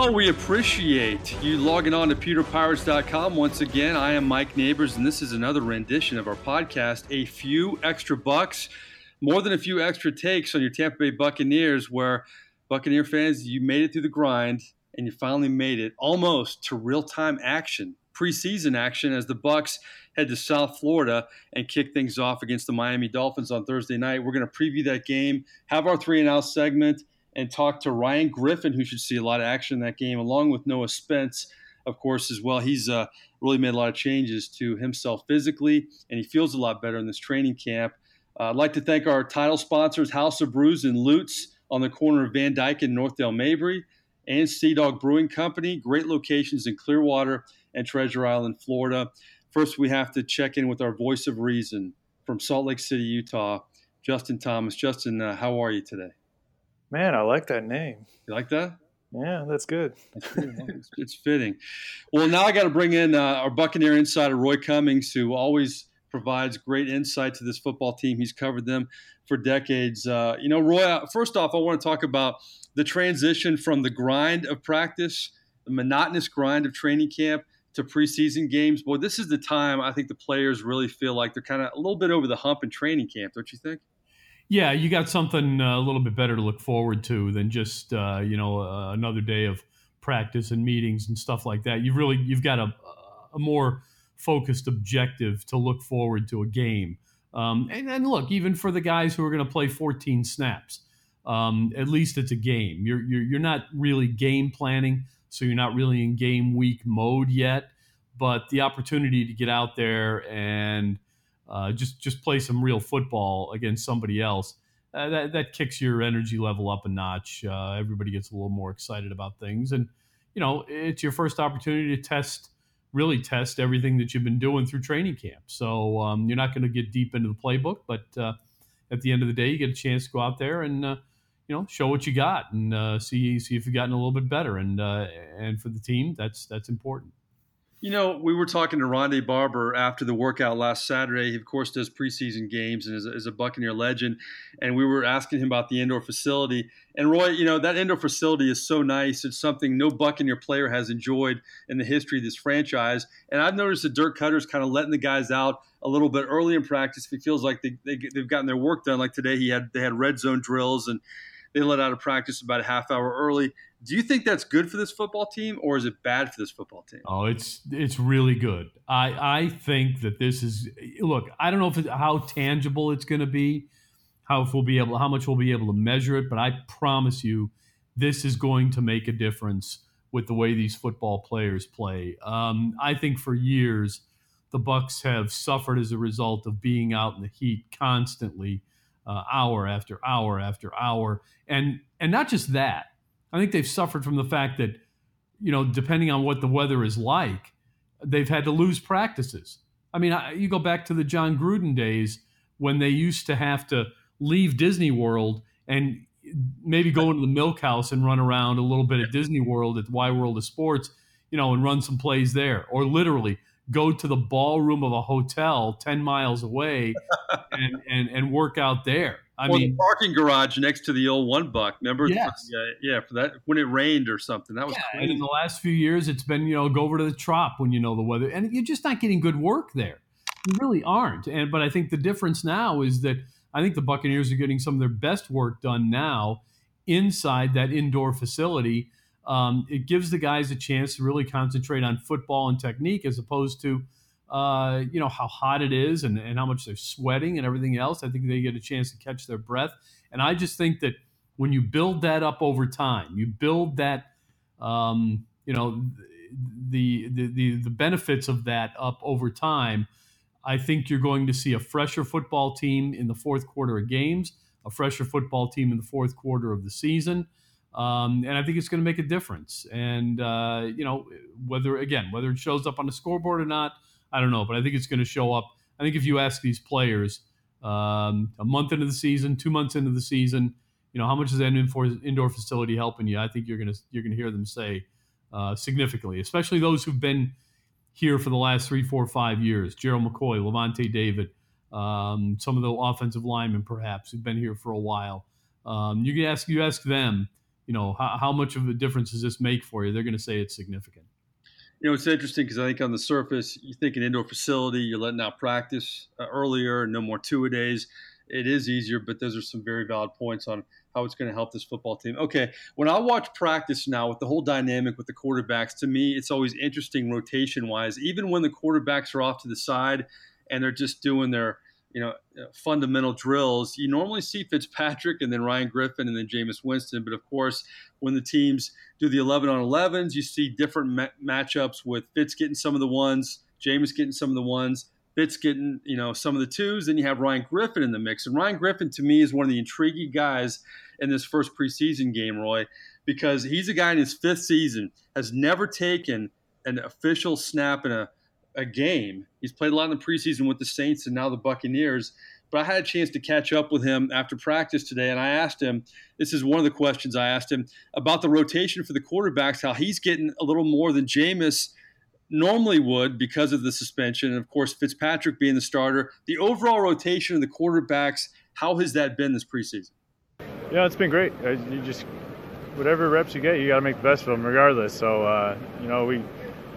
Oh, we appreciate you logging on to pewterpirates.com once again. I am Mike Nabors, and this is another rendition of our podcast, A Few Extra Bucks. More than a few extra takes on your Tampa Bay Buccaneers, where Buccaneer fans, you made it through the grind and you finally made it almost to real time action, preseason action, as the Bucs head to South Florida and kick things off against the Miami Dolphins on Thursday night. We're going to preview that game, have our three and out segment and talk to Ryan Griffin, who should see a lot of action in that game, along with Noah Spence, of course, as well. He's uh, really made a lot of changes to himself physically, and he feels a lot better in this training camp. Uh, I'd like to thank our title sponsors, House of Brews and Lutz on the corner of Van Dyke and North Dale Mabry, and Sea Dog Brewing Company. Great locations in Clearwater and Treasure Island, Florida. First, we have to check in with our voice of reason from Salt Lake City, Utah, Justin Thomas. Justin, uh, how are you today? Man, I like that name. You like that? Yeah, that's good. it's, it's, fitting. Well, now I got to bring in uh, our Buccaneer insider, Roy Cummings, who always provides great insight to this football team. He's covered them for decades. Uh, you know, Roy, uh, first off, I want to talk about the transition from the grind of practice, the monotonous grind of training camp, to preseason games. Boy, this is the time I think the players really feel like they're kind of a little bit over the hump in training camp, don't you think? Yeah, you got something uh, a little bit better to look forward to than just uh, you know uh, another day of practice and meetings and stuff like that. You've really you've got a, a more focused objective to look forward to a game. Um, and, and look, even for the guys who are going to play 14 snaps, um, at least it's a game. You're, you're you're not really game planning, so you're not really in game week mode yet. But the opportunity to get out there and uh, just just play some real football against somebody else. Uh, that that kicks your energy level up a notch. Uh, everybody gets a little more excited about things, and you know it's your first opportunity to test, really test everything that you've been doing through training camp. So um, you're not going to get deep into the playbook, but uh, at the end of the day, you get a chance to go out there and uh, you know show what you got and uh, see see if you've gotten a little bit better. And and for the team, that's that's important. You know, we were talking to Rondé Barber after the workout last Saturday. He, of course, does preseason games and is a, is a, Buccaneer legend. And we were asking him about the indoor facility. And Roy, you know, that indoor facility is so nice. It's something no Buccaneer player has enjoyed in the history of this franchise. And I've noticed that Dirk Koetter's kind of letting the guys out a little bit early in practice if feels like they, they, they've gotten their work done. Like today, he had they had red zone drills and they let out of practice about a half hour early. Do you think that's good for this football team, or is it bad for this football team? Oh, it's it's really good. I I think that this is look. I don't know if it, how tangible it's going to be, how if we'll be able, how much we'll be able to measure it. But I promise you, this is going to make a difference with the way these football players play. Um, I think for years the Bucs have suffered as a result of being out in the heat constantly, uh, hour after hour after hour, and and not just that I think they've suffered from the fact that, you know, depending on what the weather is like, they've had to lose practices. I mean, you go back to the Jon Gruden days when they used to have to leave Disney World and maybe go into the milk house and run around a little bit at Disney World at the Wide World of Sports, you know, and run some plays there, or literally go to the ballroom of a hotel 10 miles away and, and, and work out there. I or mean, the parking garage next to the old One Buc. Remember? Yes. Yeah, yeah, for that when it rained or something. That was yeah, crazy. And in the last few years, it's been you know go over to the trop when you know the weather, and you're just not getting good work there. You really aren't. And but I think the difference now is that I think the Buccaneers are getting some of their best work done now inside that indoor facility. Um, it gives the guys a chance to really concentrate on football and technique as opposed to uh, you know, how hot it is and, and how much they're sweating and everything else. I think they get a chance to catch their breath. And I just think that when you build that up over time, you build that, um, you know, the, the, the, the benefits of that up over time. I think you're going to see a fresher football team in the fourth quarter of games, a fresher football team in the fourth quarter of the season. Um, and I think it's going to make a difference. And, uh, you know, whether, again, whether it shows up on the scoreboard or not, I don't know, but I think it's going to show up. I think if you ask these players um, a month into the season, two months into the season, you know how much is that indoor facility helping you? I think you're gonna you're gonna hear them say uh, significantly, especially those who've been here for the last three, four, five years. Gerald McCoy, Lavonte David, um, some of the offensive linemen perhaps who've been here for a while. Um, you can ask you ask them you know, how, how much of a difference does this make for you? They're going to say it's significant. You know, it's interesting because I think on the surface, you think an indoor facility, you're letting out practice uh, earlier, no more two a days. It is easier, but those are some very valid points on how it's going to help this football team. Okay, when I watch practice now with the whole dynamic with the quarterbacks, to me, it's always interesting rotation wise. Even when the quarterbacks are off to the side and they're just doing their you know uh, fundamental drills, you normally see Fitzpatrick and then Ryan Griffin and then Jameis Winston. But of course, when the teams do the 11 on 11s, you see different ma- matchups with Fitz getting some of the ones, Jameis getting some of the ones. Fitz getting, you know, some of the twos. Then you have Ryan Griffin in the mix. And Ryan Griffin, to me, is one of the intriguing guys in this first preseason game, Roy, because he's a guy in his fifth season, has never taken an official snap in a, a game. He's played a lot in the preseason with the Saints and now the Buccaneers. But I had a chance to catch up with him after practice today, and I asked him this is one of the questions I asked him about the rotation for the quarterbacks, how he's getting a little more than Jameis normally would because of the suspension. And of course, Fitzpatrick being the starter. The overall rotation of the quarterbacks, how has that been this preseason? Yeah, it's been great. Uh, you just whatever reps you get, you got to make the best of them, regardless. So uh, you know we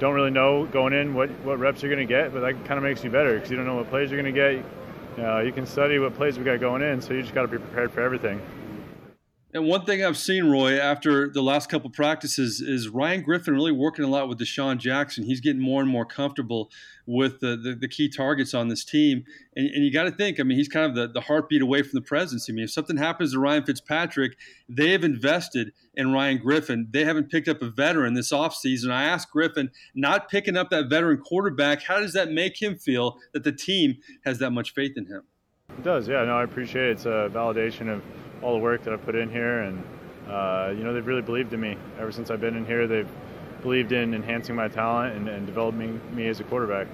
don't really know going in what, what reps you're going to get, but that kind of makes you better because you don't know what plays you're going to get. Uh, you can study what plays we got going in, so you just got to be prepared for everything. And one thing I've seen, Roy, after the last couple practices, is Ryan Griffin really working a lot with DeSean Jackson. He's getting more and more comfortable with the, the, the key targets on this team. And, and you got to think, I mean, he's kind of the, the heartbeat away from the presidency. I mean, if something happens to Ryan Fitzpatrick, they have invested in Ryan Griffin. They haven't picked up a veteran this offseason. I asked Griffin, not picking up that veteran quarterback, how does that make him feel that the team has that much faith in him? It does, yeah. No, I appreciate it. It's a validation of – all the work that I've put in here, and uh, you know they've really believed in me ever since I've been in here. They've believed in enhancing my talent and, and developing me as a quarterback.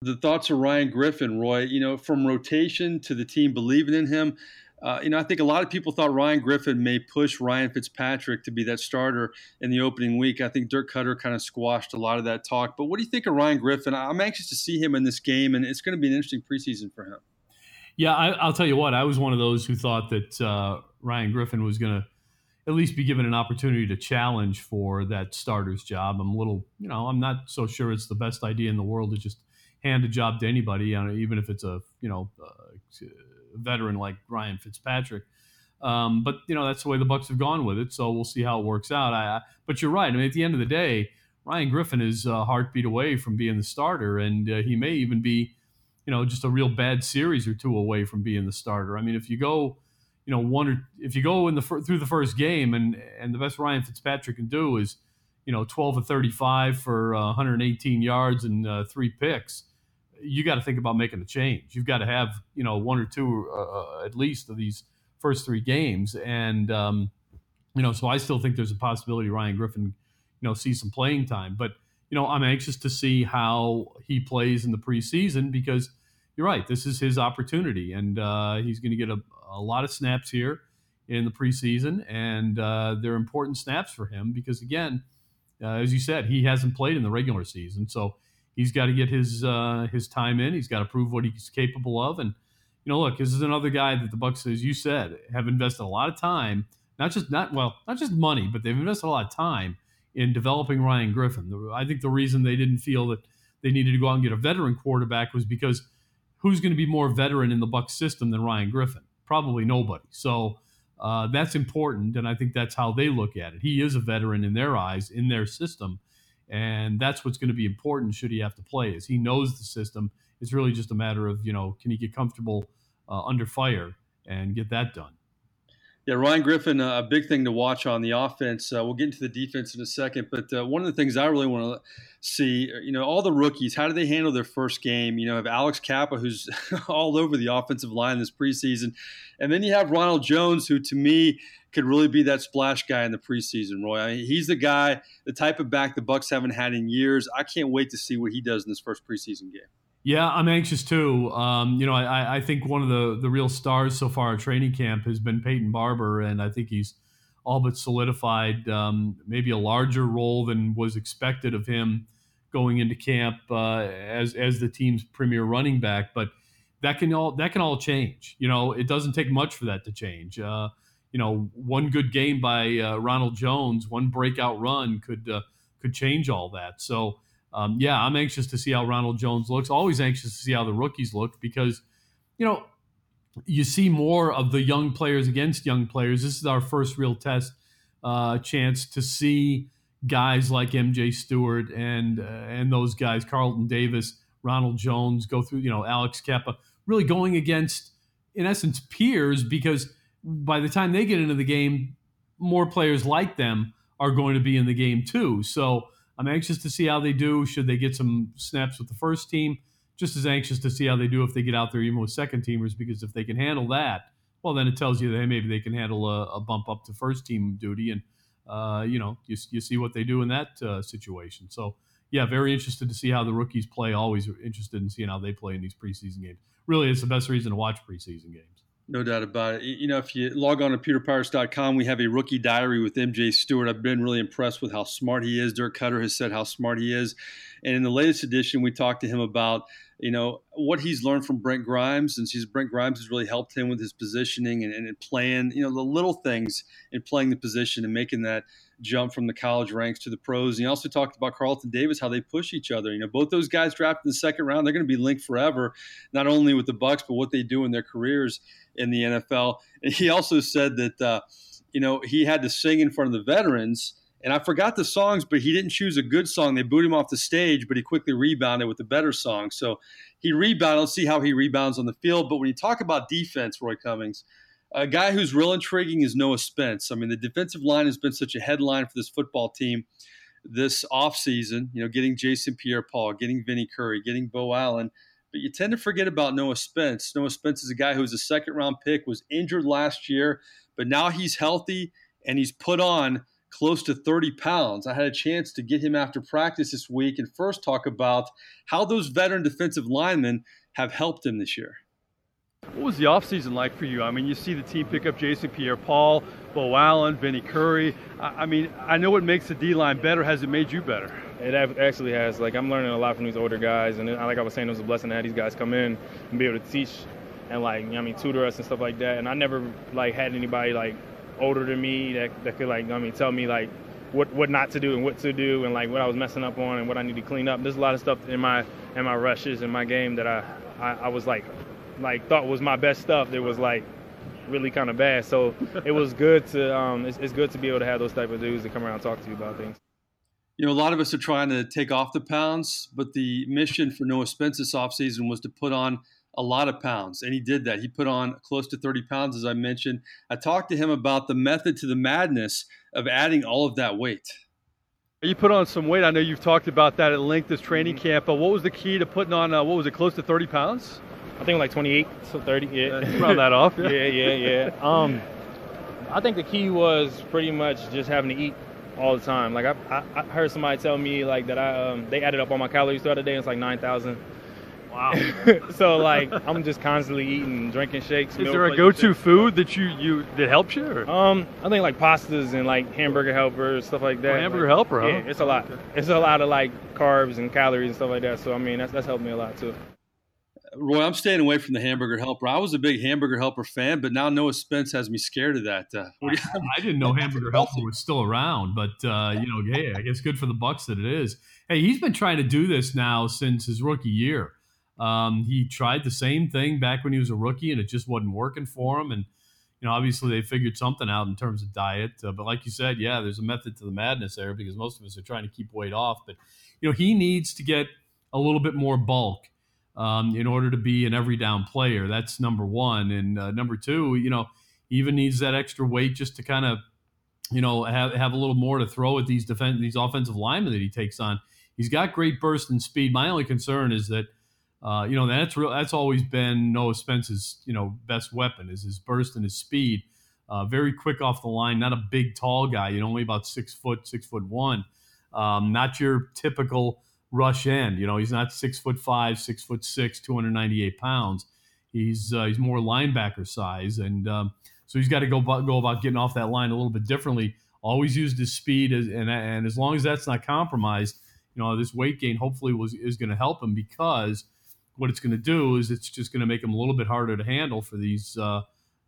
The thoughts of Ryan Griffin, Roy. You know, from rotation to the team believing in him. Uh, you know, I think a lot of people thought Ryan Griffin may push Ryan Fitzpatrick to be that starter in the opening week. I think Dirk Koetter kind of squashed a lot of that talk. But what do you think of Ryan Griffin? I'm anxious to see him in this game, and it's going to be an interesting preseason for him. Yeah, I, will tell you what. I was one of those who thought that uh, Ryan Griffin was going to at least be given an opportunity to challenge for that starter's job. I'm a little, you know, I'm not so sure it's the best idea in the world to just hand a job to anybody, know, even if it's a, you know, a veteran like Ryan Fitzpatrick. Um, but you know that's the way the Bucs have gone with it, so we'll see how it works out. I, I, but you're right. I mean, at the end of the day, Ryan Griffin is a heartbeat away from being the starter, and uh, he may even be, you know, just a real bad series or two away from being the starter. I mean, if you go you know one or if you go in the through the first game and and the best Ryan Fitzpatrick can do is you know 12 of 35 for uh, 118 yards and uh, three picks you got to think about making a change. You've got to have you know one or two uh, uh, at least of these first three games. And um, you know so I still think there's a possibility Ryan Griffin you know sees some playing time. But you know I'm anxious to see how he plays in the preseason because you're right. This is his opportunity, and uh, he's going to get a, a lot of snaps here in the preseason, and uh, they're important snaps for him because, again, uh, as you said, he hasn't played in the regular season, so he's got to get his uh, his time in. He's got to prove what he's capable of, and you know, look, this is another guy that the Bucs, as you said, have invested a lot of time, not just not well, not just money, but they've invested a lot of time in developing Ryan Griffin. I think the reason they didn't feel that they needed to go out and get a veteran quarterback was because who's going to be more veteran in the Bucs system than Ryan Griffin? Probably nobody. So uh, that's important, and I think that's how they look at it. He is a veteran in their eyes, in their system, and that's what's going to be important should he have to play. Is he knows the system. It's really just a matter of you know can he get comfortable uh, under fire and get that done. Yeah, Ryan Griffin, uh, a big thing to watch on the offense. Uh, we'll get into the defense in a second, but uh, one of the things I really want to see, uh, you know, all the rookies, how do they handle their first game? You know, have Alex Cappa, who's all over the offensive line this preseason, and then you have Ronald Jones, who to me could really be that splash guy in the preseason. Roy, I mean, he's the guy, the type of back the Bucs haven't had in years. I can't wait to see what he does in this first preseason game. Yeah, I'm anxious too. Um, you know, I, I think one of the, the real stars so far at training camp has been Peyton Barber, and I think he's all but solidified um, maybe a larger role than was expected of him going into camp uh, as as the team's premier running back. But that can all that can all change. You know, it doesn't take much for that to change. Uh, you know, one good game by uh, Ronald Jones, one breakout run could uh, could change all that. So, um, yeah, I'm anxious to see how Ronald Jones looks. Always anxious to see how the rookies look because, you know, you see more of the young players against young players. This is our first real test uh, chance to see guys like MJ Stewart and uh, and those guys, Carlton Davis, Ronald Jones, go through. You know, Alex Cappa, really going against, in essence, peers because by the time they get into the game, more players like them are going to be in the game too. So I'm anxious to see how they do. Should they get some snaps with the first team? Just as anxious to see how they do if they get out there even with second teamers, because if they can handle that, well, then it tells you that hey, maybe they can handle a, a bump up to first team duty, and uh, you know you, you see what they do in that uh, situation. So yeah, very interested to see how the rookies play. Always interested in seeing how they play in these preseason games. Really, it's the best reason to watch preseason games. No doubt about it. You know, if you log on to pewterpirates.com, we have a rookie diary with MJ Stewart. I've been really impressed with how smart he is. Dirk Koetter has said how smart he is. And in the latest edition, we talked to him about, you know, what he's learned from Brent Grimes. And he's, Brent Grimes has really helped him with his positioning and, and playing, you know, the little things in playing the position and making that jump from the college ranks to the pros. And he also talked about Carlton Davis, how they push each other. You know, both those guys drafted in the second round, they're going to be linked forever, not only with the Bucs, but what they do in their careers in the NFL. And he also said that, uh, you know, he had to sing in front of the veterans. And I forgot the songs, but he didn't choose a good song. They booed him off the stage, but he quickly rebounded with a better song. So he rebounded. Let's see how he rebounds on the field. But when you talk about defense, Roy Cummings, a guy who's real intriguing is Noah Spence. I mean, the defensive line has been such a headline for this football team this offseason, you know, getting Jason Pierre Paul, getting Vinny Curry, getting Beau Allen but you tend to forget about Noah Spence. Noah Spence is a guy who was a second round pick, was injured last year, but now he's healthy and he's put on close to 30 pounds. I had a chance to get him after practice this week and first talk about how those veteran defensive linemen have helped him this year. What was the offseason like for you? I mean, you see the team pick up Jason Pierre Paul, Beau Allen, Vinny Curry. I mean, I know what makes the D line better. Has it made you better? It actually has. Like, I'm learning a lot from these older guys. And like I was saying, it was a blessing to have these guys come in and be able to teach and, like, you know, I mean, tutor us and stuff like that. And I never, like, had anybody, like, older than me that, that could, like, I mean, tell me, like, what, what not to do and what to do and like what I was messing up on and what I need to clean up. There's a lot of stuff in my in my rushes in my game that I, I, I was like like thought was my best stuff that was like really kind of bad. So it was good to um, it's, it's, good to be able to have those type of dudes to come around and talk to you about things. You know, a lot of us are trying to take off the pounds, but the mission for Noah Spence this offseason was to put on a lot of pounds, and he did that. He put on close to 30 pounds, as I mentioned. I talked to him about the method to the madness of adding all of that weight. You put on some weight. I know you've talked about that at length this training mm-hmm. camp, but what was the key to putting on, uh, what was it, close to 30 pounds? I think like 28 to 30. Yeah, round that off. Yeah, yeah, yeah. Um, I think the key was pretty much just having to eat all the time. Like I, I, I heard somebody tell me like that I um, they added up all my calories throughout the day. And it's like 9,000. Wow. so like I'm just constantly eating, drinking shakes. Is there a go-to food that you you that helps you? Or? Um, I think like pastas and like hamburger helpers, stuff like that. Oh, hamburger like, helper, huh? Yeah, it's a lot. It's a lot of like carbs and calories and stuff like that. So I mean that's that's helped me a lot too. Roy, I'm staying away from the hamburger helper. I was a big hamburger helper fan, but now Noah Spence has me scared of that. Uh, I, I, didn't know hamburger helper was still around, but uh, you know, hey, I guess good for the Bucs that it is. Hey, he's been trying to do this now since his rookie year. Um, he tried the same thing back when he was a rookie, and it just wasn't working for him. And you know, obviously they figured something out in terms of diet. Uh, but like you said, yeah, there's a method to the madness there because most of us are trying to keep weight off. But you know, he needs to get a little bit more bulk um, in order to be an every down player. That's number one. And uh, number two, you know, even needs that extra weight just to kind of, you know, have, have a little more to throw at these defense these offensive linemen that he takes on. He's got great burst and speed. My only concern is that, uh, you know, that's real. That's always been Noah Spence's, you know, best weapon is his burst and his speed. Uh, very quick off the line, not a big, tall guy. You know, only about six foot, six foot one. Um, not your typical rush end. You know, he's not six foot five, six foot six, 298 pounds. He's uh, he's more linebacker size, and um, so he's got to go go about getting off that line a little bit differently. Always used his speed, as, and and as long as that's not compromised, you know, this weight gain hopefully was is going to help him because what it's going to do is it's just going to make him a little bit harder to handle for these uh,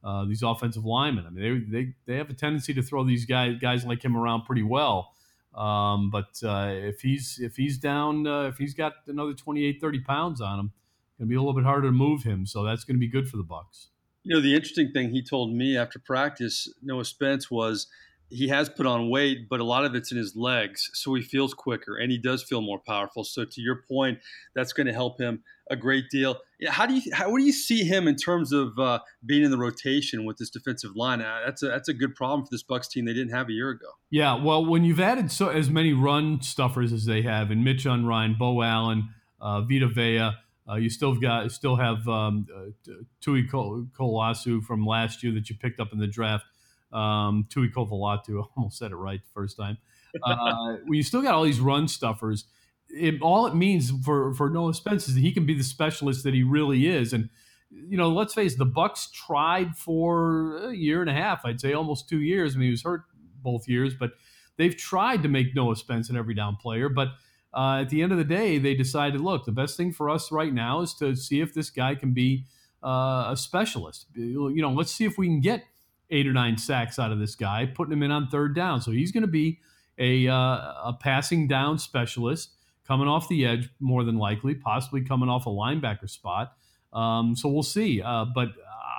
uh, these offensive linemen. I mean, they, they they have a tendency to throw these guys guys like him around pretty well. Um, but uh, if he's if he's down, uh, if he's got another 28, 30 pounds on him, it's gonna be a little bit harder to move him. So that's gonna be good for the Bucs. You know, the interesting thing he told me after practice, Noah Spence, was he has put on weight, but a lot of it's in his legs, so he feels quicker and he does feel more powerful. So to your point, that's going to help him a great deal. How do you how do you see him in terms of uh, being in the rotation with this defensive line? Uh, that's a that's a good problem for this Bucs team they didn't have a year ago. Yeah, well, when you've added so as many run stuffers as they have, and Mitch Unrein, Beau Allen, uh, Vita Vea. Uh, you still got still have um, uh, Tui Kolasu from last year that you picked up in the draft um, Tui Kovalatu. almost said it right the first time. Uh, you still got all these run stuffers, it, all it means for for Noah Spence is that he can be the specialist that he really is. And you know, let's face it, the Bucs tried for a year and a half. I'd say almost two years. I mean, he was hurt both years, but they've tried to make Noah Spence an every down player. But uh, at the end of the day, they decided, look, the best thing for us right now is to see if this guy can be uh, a specialist. You know, let's see if we can get eight or nine sacks out of this guy, putting him in on third down. So he's going to be a, uh, a passing down specialist coming off the edge, more than likely, possibly coming off a linebacker spot. Um, so we'll see. Uh, but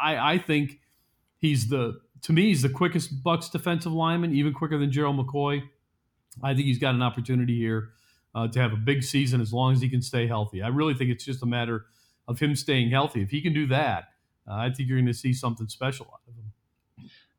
I, I, think he's the, to me, he's the quickest Bucs defensive lineman, even quicker than Gerald McCoy. I think he's got an opportunity here uh, to have a big season as long as he can stay healthy. I really think it's just a matter of him staying healthy. If he can do that, uh, I think you're going to see something special out of him.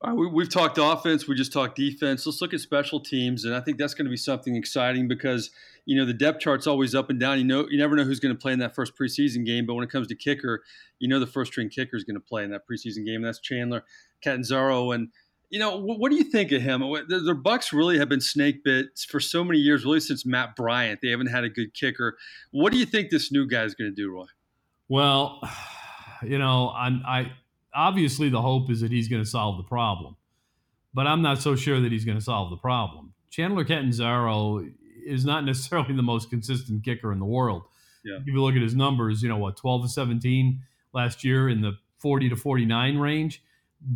Right, we, have talked offense, we just talked defense. Let's look at special teams, and I think that's going to be something exciting because you know the depth chart's always up and down. You know, you never know who's going to play in that first preseason game, but when it comes to kicker, you know the first string kicker is going to play in that preseason game. And that's Chandler Catanzaro, and you know what, what, do you think of him? The, the Bucs really have been snake bit for so many years, really since Matt Bryant. They haven't had a good kicker. What do you think this new guy is going to do, Roy? Well, you know, I'm, I obviously the hope is that he's going to solve the problem, but I'm not so sure that he's going to solve the problem. Chandler Catanzaro is not necessarily the most consistent kicker in the world. Yeah. If you look at his numbers, you know what, 12 to 17 last year in the 40 to 49 range,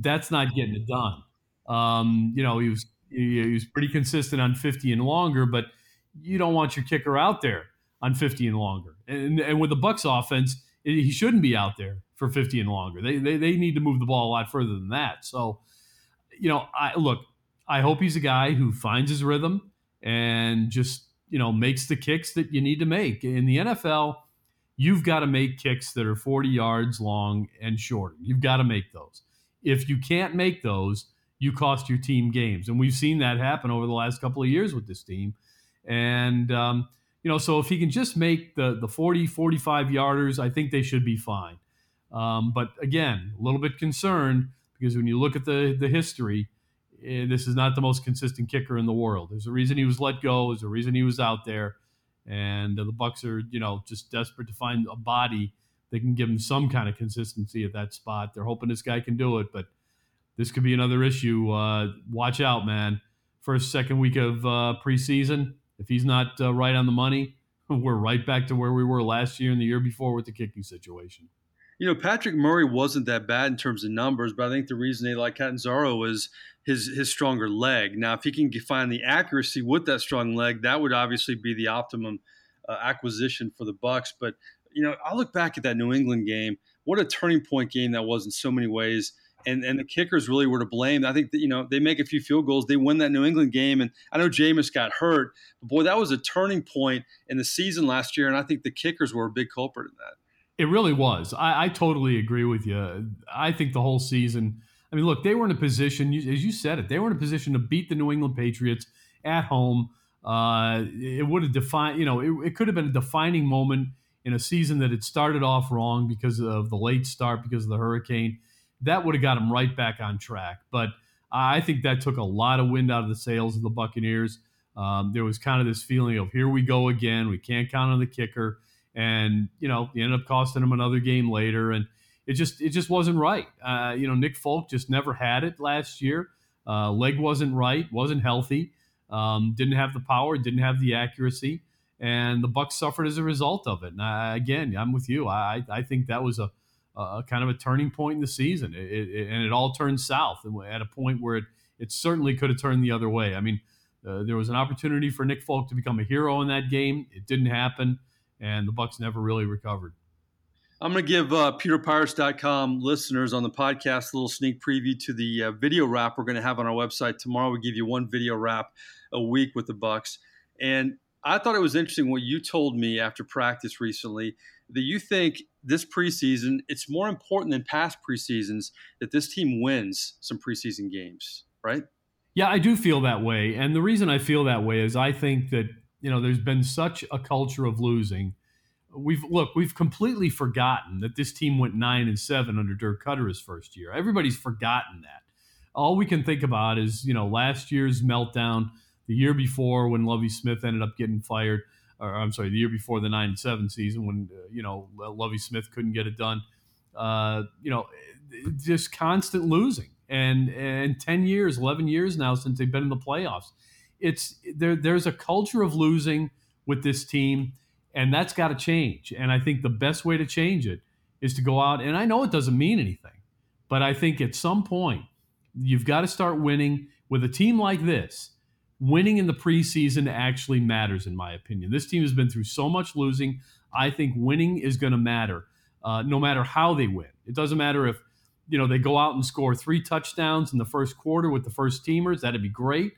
that's not getting it done. Um, you know, he was he, was pretty consistent on 50 and longer, but you don't want your kicker out there on 50 and longer. And, and with the Bucs offense, he shouldn't be out there for 50 and longer. They, they, they need to move the ball a lot further than that. So, you know, I look, I hope he's a guy who finds his rhythm and just, you know, makes the kicks that you need to make. In the NFL, you've got to make kicks that are 40 yards long and shorter. You've got to make those. If you can't make those, you cost your team games. And we've seen that happen over the last couple of years with this team. And, um, you know, so if he can just make the the 40, 45 yarders, I think they should be fine. Um, but again, a little bit concerned because when you look at the the history, eh, this is not the most consistent kicker in the world. There's a reason he was let go. There's a reason he was out there, and uh, the Bucs are you know just desperate to find a body that can give him some kind of consistency at that spot. They're hoping this guy can do it, but this could be another issue. Uh, watch out, man. First, second week of uh, preseason if he's not uh, right on the money, we're right back to where we were last year and the year before with the kicking situation. You know, Patrick Murray wasn't that bad in terms of numbers, but I think the reason they like Catanzaro was his his stronger leg. Now, if he can find the accuracy with that strong leg, that would obviously be the optimum uh, acquisition for the Bucs. But you know, I look back at that New England game. What a turning point game that was in so many ways and and the kickers really were to blame. I think that you know they make a few field goals, they win that New England game, and I know Jameis got hurt, but boy, that was a turning point in the season last year, and I think the kickers were a big culprit in that. It really was. I, I totally agree with you. I think the whole season. I mean, look, they were in a position, as you said it, they were in a position to beat the New England Patriots at home. Uh, it would have defined, you know, it, it could have been a defining moment in a season that had started off wrong because of the late start, because of the hurricane that would have got them right back on track. But I think that took a lot of wind out of the sails of the Buccaneers. Um, there was kind of this feeling of here we go again. We can't count on the kicker, and you know, you ended up costing them another game later, and it just it just wasn't right. Uh, you know, Nick Folk just never had it last year. Uh, leg wasn't right, wasn't healthy, um, didn't have the power, didn't have the accuracy, and the Bucs suffered as a result of it. And I, again, I'm with you. I I think that was a uh, kind of a turning point in the season, it, it, and it all turned south at a point where it it certainly could have turned the other way. I mean, uh, there was an opportunity for Nick Folk to become a hero in that game. It didn't happen, and the Bucs never really recovered. I'm going to give uh, PewterPirates.com listeners on the podcast a little sneak preview to the uh, video wrap we're going to have on our website tomorrow. We give you one video wrap a week with the Bucs, and I thought it was interesting what you told me after practice recently that you think this preseason it's more important than past preseasons that this team wins some preseason games, right? Yeah, I do feel that way, and the reason I feel that way is I think that you know there's been such a culture of losing we've look we've completely forgotten that this team went nine and seven under Dirk Koetter his first year. Everybody's forgotten that. All we can think about is you know last year's meltdown, the year before when Lovie Smith ended up getting fired, or I'm sorry, the year before the nine and seven season when uh, you know Lovie Smith couldn't get it done. Uh, you know, just constant losing, and and ten years, eleven years now since they've been in the playoffs. It's there. There's a culture of losing with this team and that's got to change. And I think the best way to change it is to go out. And I know it doesn't mean anything, but I think at some point you've got to start winning with a team like this. Winning in the preseason actually matters, in my opinion. This team has been through so much losing. I think winning is going to matter, uh, no matter how they win. It doesn't matter if you know they go out and score three touchdowns in the first quarter with the first teamers. That'd be great.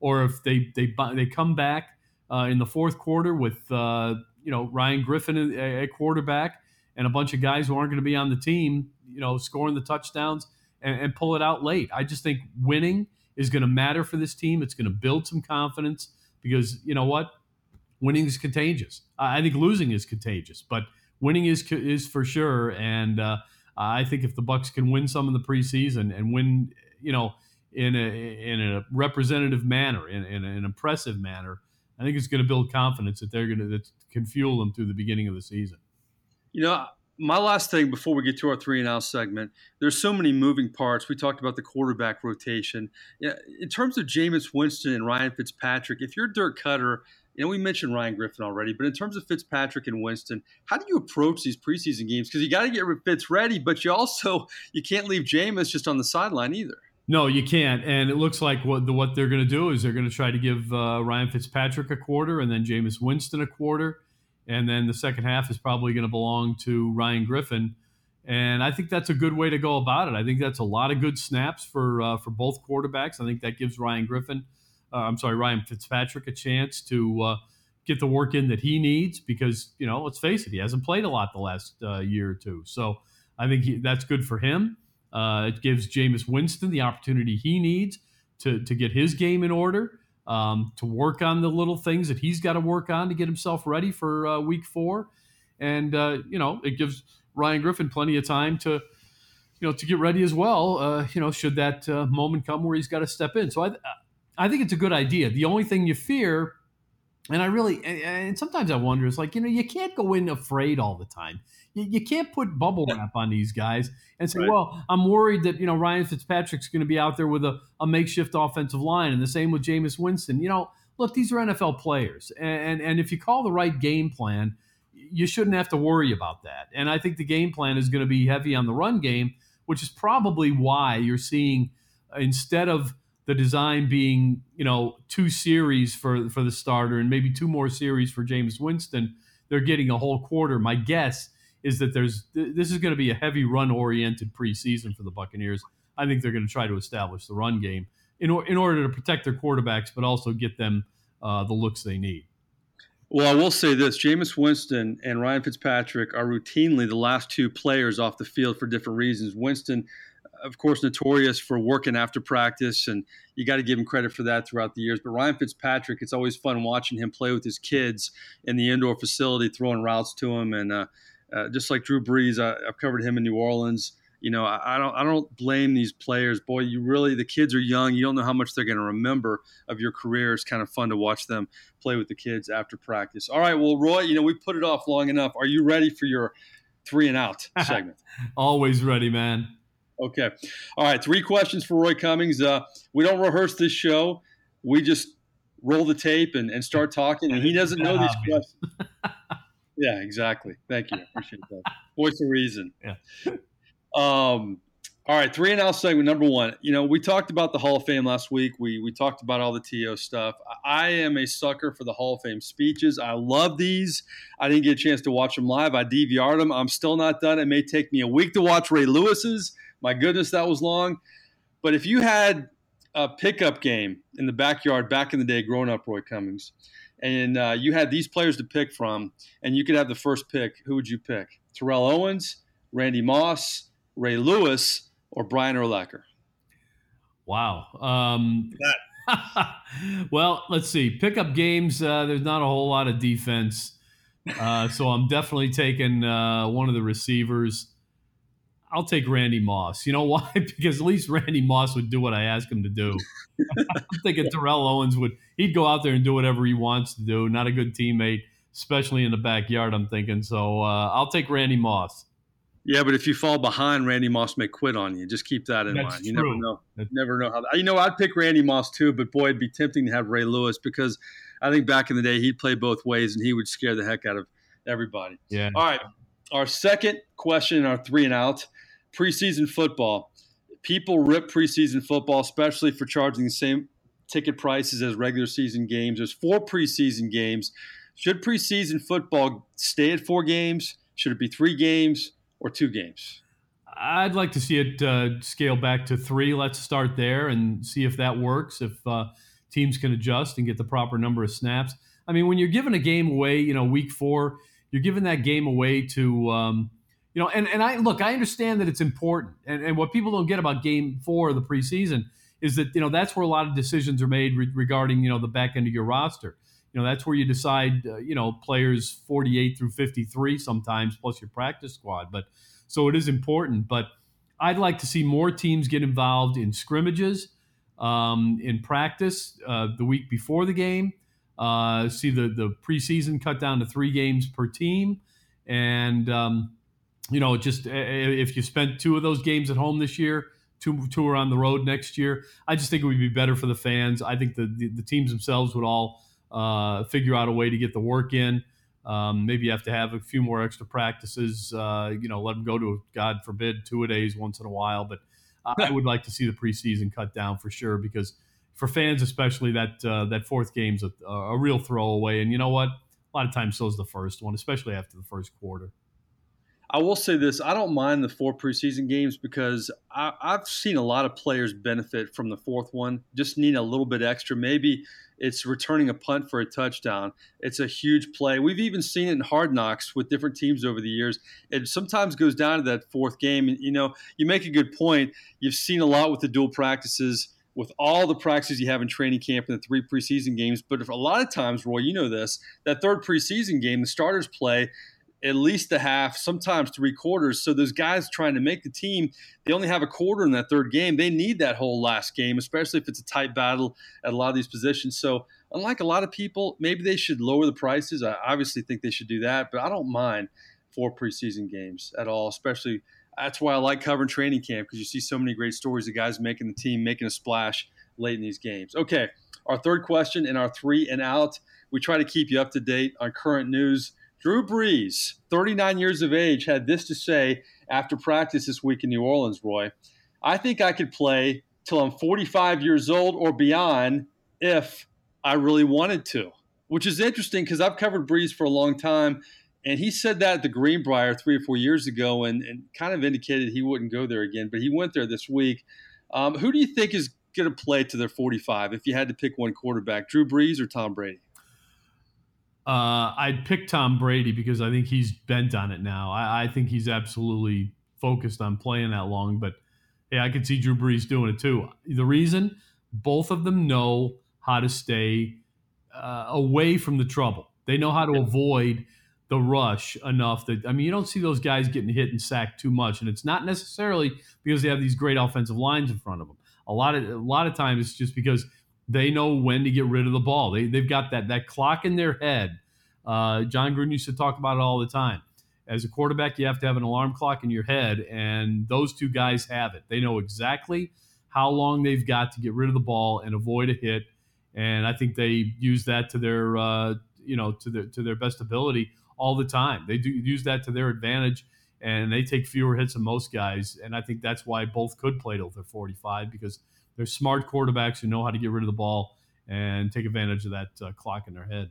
Or if they they they come back uh, in the fourth quarter with uh, you know Ryan Griffin at quarterback and a bunch of guys who aren't going to be on the team, you know, scoring the touchdowns and, and pull it out late. I just think winning is going to matter for this team. It's going to build some confidence because you know what, winning is contagious. I think losing is contagious, but winning is is for sure. And uh, I think if the Bucs can win some in the preseason and win, you know, in a in a representative manner, in, in an impressive manner, I think it's going to build confidence that they're going to that can fuel them through the beginning of the season. You know, my last thing before we get to our three and out segment, there's so many moving parts. We talked about the quarterback rotation. In terms of Jameis Winston and Ryan Fitzpatrick, if you're Dirk Koetter, you know we mentioned Ryan Griffin already, but in terms of Fitzpatrick and Winston, how do you approach these preseason games? Because you got to get Fitz ready, but you also you can't leave Jameis just on the sideline either. No, you can't. And it looks like what the, what they're going to do is they're going to try to give uh, Ryan Fitzpatrick a quarter and then Jameis Winston a quarter. And then the second half is probably going to belong to Ryan Griffin. And I think that's a good way to go about it. I think that's a lot of good snaps for uh, for both quarterbacks. I think that gives Ryan Griffin, uh, I'm sorry, Ryan Fitzpatrick a chance to uh, get the work in that he needs because, you know, let's face it, he hasn't played a lot the last uh, year or two. So I think he, that's good for him. Uh, it gives Jameis Winston the opportunity he needs to, to get his game in order, um, to work on the little things that he's got to work on to get himself ready for uh, week four. And, uh, you know, it gives Ryan Griffin plenty of time to, you know, to get ready as well, uh, you know, should that uh, moment come where he's got to step in. So I, I think it's a good idea. The only thing you fear, and I really, and sometimes I wonder, is like, you know, you can't go in afraid all the time you, can't put bubble wrap on these guys and say, right. well, I'm worried that, you know, Ryan Fitzpatrick's going to be out there with a, a makeshift offensive line. And the same with Jameis Winston. You know, look, these are NFL players. And, and, and if you call the right game plan, you shouldn't have to worry about that. And I think the game plan is going to be heavy on the run game, which is probably why you're seeing instead of the design being, you know, two series for for the starter and maybe two more series for Jameis Winston, they're getting a whole quarter. My guess is that there's this is going to be a heavy run oriented preseason for the Buccaneers. I think they're going to try to establish the run game in, or, in order to protect their quarterbacks, but also get them uh, the looks they need. Well, I will say this: Jameis Winston and Ryan Fitzpatrick are routinely the last two players off the field for different reasons. Winston, of course, notorious for working after practice, and you got to give him credit for that throughout the years. But Ryan Fitzpatrick, it's always fun watching him play with his kids in the indoor facility, throwing routes to him, and uh, uh, just like Drew Brees, I, have covered him in New Orleans. You know, I, I, don't I don't blame these players. Boy, you really the kids are young. You don't know how much they're going to remember of your career. It's kind of fun to watch them play with the kids after practice. All right, well, Roy, you know we put it off long enough. Are you ready for your three and out segment? Always ready, man. Okay. All right. Three questions for Roy Cummings. Uh, we don't rehearse this show. We just roll the tape and, and start talking, and he doesn't know these questions. Yeah, exactly. Thank you. Appreciate that. Voice of reason. Yeah. Um, all right, three and out segment number one. You know, we talked about the Hall of Fame last week. We we talked about all the TO stuff. I am a sucker for the Hall of Fame speeches. I love these. I didn't get a chance to watch them live. I DVR'd them. I'm still not done. It may take me a week to watch Ray Lewis's. My goodness, that was long. But if you had a pickup game in the backyard back in the day, growing up, Roy Cummings, and uh, you had these players to pick from, and you could have the first pick, who would you pick? Terrell Owens, Randy Moss, Ray Lewis, or Brian Urlacher? Wow. Um, well, let's see. Pickup games, uh, there's not a whole lot of defense. Uh, so I'm definitely taking uh, one of the receivers. I'll take Randy Moss. You know why? because at least Randy Moss would do what I ask him to do. I'm thinking Terrell Owens would. He'd go out there and do whatever he wants to do. Not a good teammate, especially in the backyard. I'm thinking. So uh, I'll take Randy Moss. Yeah, but if you fall behind, Randy Moss may quit on you. Just keep that in That's mind. You true. never know. That's- never know how. You know, I'd pick Randy Moss too, but boy, it'd be tempting to have Ray Lewis because I think back in the day he'd play both ways and he would scare the heck out of everybody. Yeah. All right, our second question in our three and out preseason football. People rip preseason football, especially for charging the same ticket prices as regular season games. There's four preseason games. Should preseason football stay at four games? Should it be three games or two games? I'd like to see it uh, scale back to three. Let's start there and see if that works. If uh, teams can adjust and get the proper number of snaps. I mean, when you're giving a game away, you know, week four, you're giving that game away to, um, you know, and, and I look, I understand that it's important. And, and what people don't get about game four of the preseason is that, you know, that's where a lot of decisions are made re- regarding, you know, the back end of your roster. You know, that's where you decide, uh, you know, players 48 through 53 sometimes, plus your practice squad. But so it is important. But I'd like to see more teams get involved in scrimmages, um, in practice uh, the week before the game. Uh, see the the preseason cut down to three games per team, and um, you know, just uh, if you spent two of those games at home this year, two two are on the road next year. I just think it would be better for the fans. I think the the, the teams themselves would all uh, figure out a way to get the work in. Um, maybe you have to have a few more extra practices. Uh, you know, let them go to God forbid two a days once in a while. But I would like to see the preseason cut down for sure because for fans especially that uh, that fourth game's a, a real throwaway. And you know what? A lot of times so is the first one, especially after the first quarter. I will say this: I don't mind the four preseason games because I, I've seen a lot of players benefit from the fourth one. Just need a little bit extra. Maybe it's returning a punt for a touchdown. It's a huge play. We've even seen it in hard knocks with different teams over the years. It sometimes goes down to that fourth game. And you know, you make a good point. You've seen a lot with the dual practices. With all the practices you have in training camp and the three preseason games, but a lot of times, Roy, you know this, that third preseason game, the starters play at least a half, sometimes three quarters. So those guys trying to make the team, they only have a quarter in that third game. They need that whole last game, especially if it's a tight battle at a lot of these positions. So unlike a lot of people, maybe they should lower the prices. I obviously think they should do that, but I don't mind four preseason games at all, especially that's why I like covering training camp because you see so many great stories of guys making the team, making a splash late in these games. Okay, our third question in our three and out. We try to keep you up to date on current news. Drew Brees, 39 years of age, had this to say after practice this week in New Orleans, Roy. I think I could play till I'm 45 years old or beyond if I really wanted to, which is interesting because I've covered Brees for a long time. And he said that at the Greenbrier three or four years ago and, and kind of indicated he wouldn't go there again, but he went there this week. Um, who do you think is going to play to their 45 if you had to pick one quarterback, Drew Brees or Tom Brady? Uh, I'd pick Tom Brady because I think he's bent on it now. I, I, think he's absolutely focused on playing that long. But yeah, I could see Drew Brees doing it too. The reason both of them know how to stay uh, away from the trouble. They know how to avoid the rush enough that I mean, you don't see those guys getting hit and sacked too much, and it's not necessarily because they have these great offensive lines in front of them. A lot of a lot of times it's just because they know when to get rid of the ball. They, they've got that, that clock in their head. Uh, Jon Gruden used to talk about it all the time. As a quarterback, you have to have an alarm clock in your head, and those two guys have it. They know exactly how long they've got to get rid of the ball and avoid a hit, and I think they use that to their uh, you know to their to their best ability. All the time. They do use that to their advantage, and they take fewer hits than most guys. And I think that's why both could play till they're 45 because they're smart quarterbacks who know how to get rid of the ball and take advantage of that uh, clock in their head.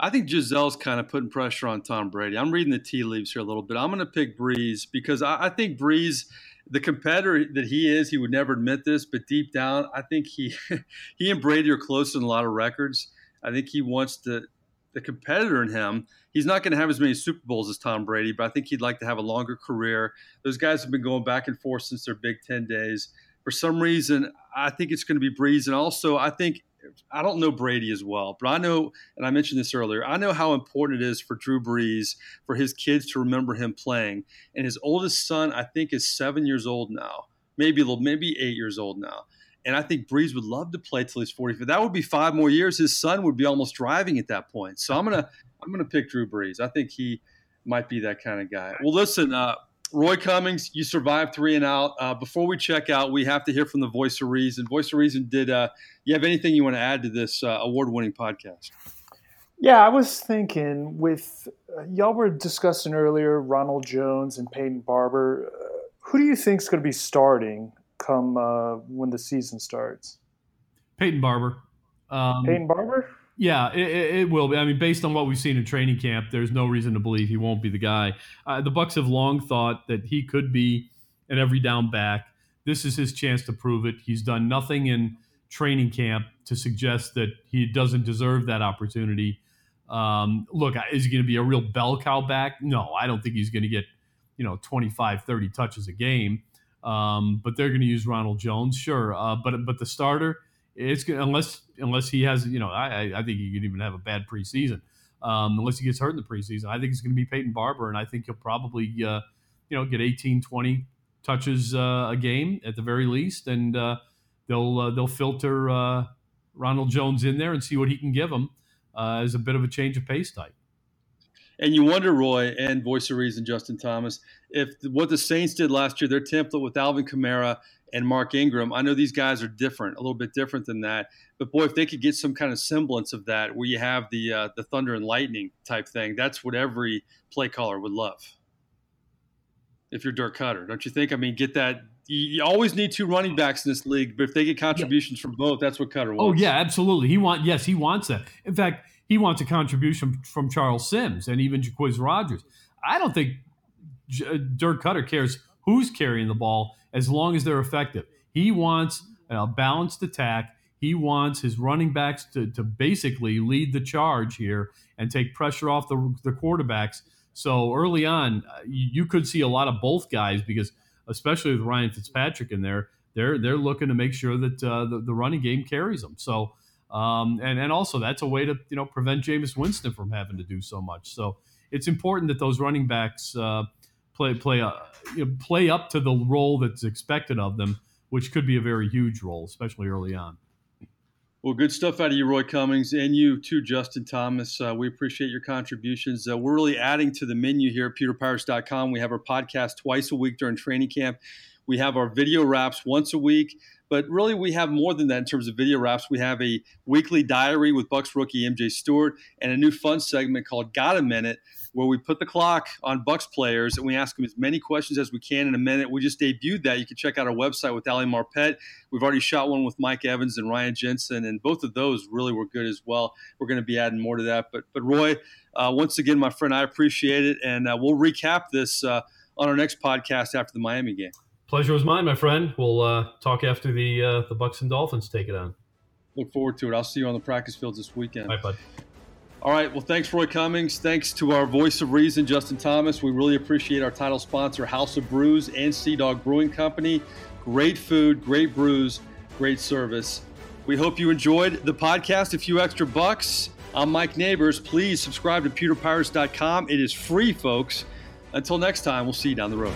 I think Gisele's kind of putting pressure on Tom Brady. I'm reading the tea leaves here a little bit. I'm going to pick Brees because I, I think Brees – the competitor that he is, he would never admit this, but deep down, I think he he and Brady are close in a lot of records. I think he wants to the competitor in him. He's not going to have as many Super Bowls as Tom Brady, but I think he'd like to have a longer career. Those guys have been going back and forth since their Big Ten days. For some reason, I think it's going to be Brees, and also I think I don't know Brady as well, but I know, and I mentioned this earlier, I know how important it is for Drew Brees for his kids to remember him playing. And his oldest son, I think, is seven years old now, maybe a little, maybe eight years old now. And I think Brees would love to play till he's 45. That would be five more years. His son would be almost driving at that point. So I'm gonna, I'm gonna pick Drew Brees. I think he might be that kind of guy. Well, listen, uh, Roy Cummings, you survived three and out. Uh, before we check out, we have to hear from the Voice of Reason. Voice of Reason, did uh, you have anything you want to add to this uh, award-winning podcast? Yeah, I was thinking with uh, y'all were discussing earlier Ronald Jones and Peyton Barber. Uh, who do you think is going to be starting come uh, when the season starts? Peyton Barber. Um, Peyton Barber. Yeah, it, it, will be. I mean, based on what we've seen in training camp, there's no reason to believe he won't be the guy. Uh, the Bucs have long thought that he could be an every down back. This is his chance to prove it. He's done nothing in training camp to suggest that he doesn't deserve that opportunity. Um, look, is he going to be a real bell cow back? No, I don't think he's going to get, you know, 25, 30 touches a game. Um, but they're going to use Ronald Jones, sure. Uh, but but the starter, it's unless unless he has, you know, I, I think he could even have a bad preseason. Um, unless he gets hurt in the preseason, I think it's going to be Peyton Barber, and I think he'll probably, uh, you know, get 18, 20 touches uh, a game at the very least, and uh, they'll uh, they'll filter uh, Ronald Jones in there and see what he can give them as a bit of a change of pace type. And you wonder, Roy, and Voice of Reason, Justin Thomas, if what the Saints did last year, their template with Alvin Kamara and Mark Ingram. I know these guys are different, a little bit different than that. But boy, if they could get some kind of semblance of that, where you have the uh, the thunder and lightning type thing, that's what every play caller would love. If you're Dirk Koetter, don't you think? I mean, get that. You always need two running backs in this league, but if they get contributions yeah. from both, that's what Koetter oh, wants. Oh yeah, absolutely. He want yes, he wants that. In fact, he wants a contribution from Charles Sims and even Jacquizz Rodgers. I don't think Dirk Koetter cares who's carrying the ball as long as they're effective. He wants a balanced attack. He wants his running backs to, to basically lead the charge here and take pressure off the, the quarterbacks. So early on, uh, you could see a lot of both guys because, especially with Ryan Fitzpatrick in there, they're they're looking to make sure that uh, the, the running game carries them. So um, and and also that's a way to you know prevent Jameis Winston from having to do so much. So it's important that those running backs uh, play play uh, you know, play up to the role that's expected of them, which could be a very huge role, especially early on. Well, good stuff out of you, Roy Cummings, and you too, Justin Thomas. Uh, we appreciate your contributions. Uh, we're really adding to the menu here at PewterPirates.com. We have our podcast twice a week during training camp. We have our video wraps once a week. But really, we have more than that in terms of video wraps. We have a weekly diary with Bucs rookie MJ Stewart and a new fun segment called Got a Minute, where we put the clock on Bucs players and we ask them as many questions as we can in a minute. We just debuted that. You can check out our website with Ali Marpet. We've already shot one with Mike Evans and Ryan Jensen, and both of those really were good as well. We're going to be adding more to that. But but Roy, uh, once again, my friend, I appreciate it, and uh, we'll recap this uh, on our next podcast after the Miami game. Pleasure was mine, my friend. We'll uh, talk after the uh, the Bucs and Dolphins take it on. Look forward to it. I'll see you on the practice fields this weekend. Bye, bud. All right. Well, thanks, Roy Cummings. Thanks to our voice of reason, Justin Thomas. We really appreciate our title sponsor, House of Brews and Sea Dog Brewing Company. Great food, great brews, great service. We hope you enjoyed the podcast. A few extra bucks. I'm Mike Nabors. Please subscribe to pewterpirates.com. It is free, folks. Until next time, we'll see you down the road.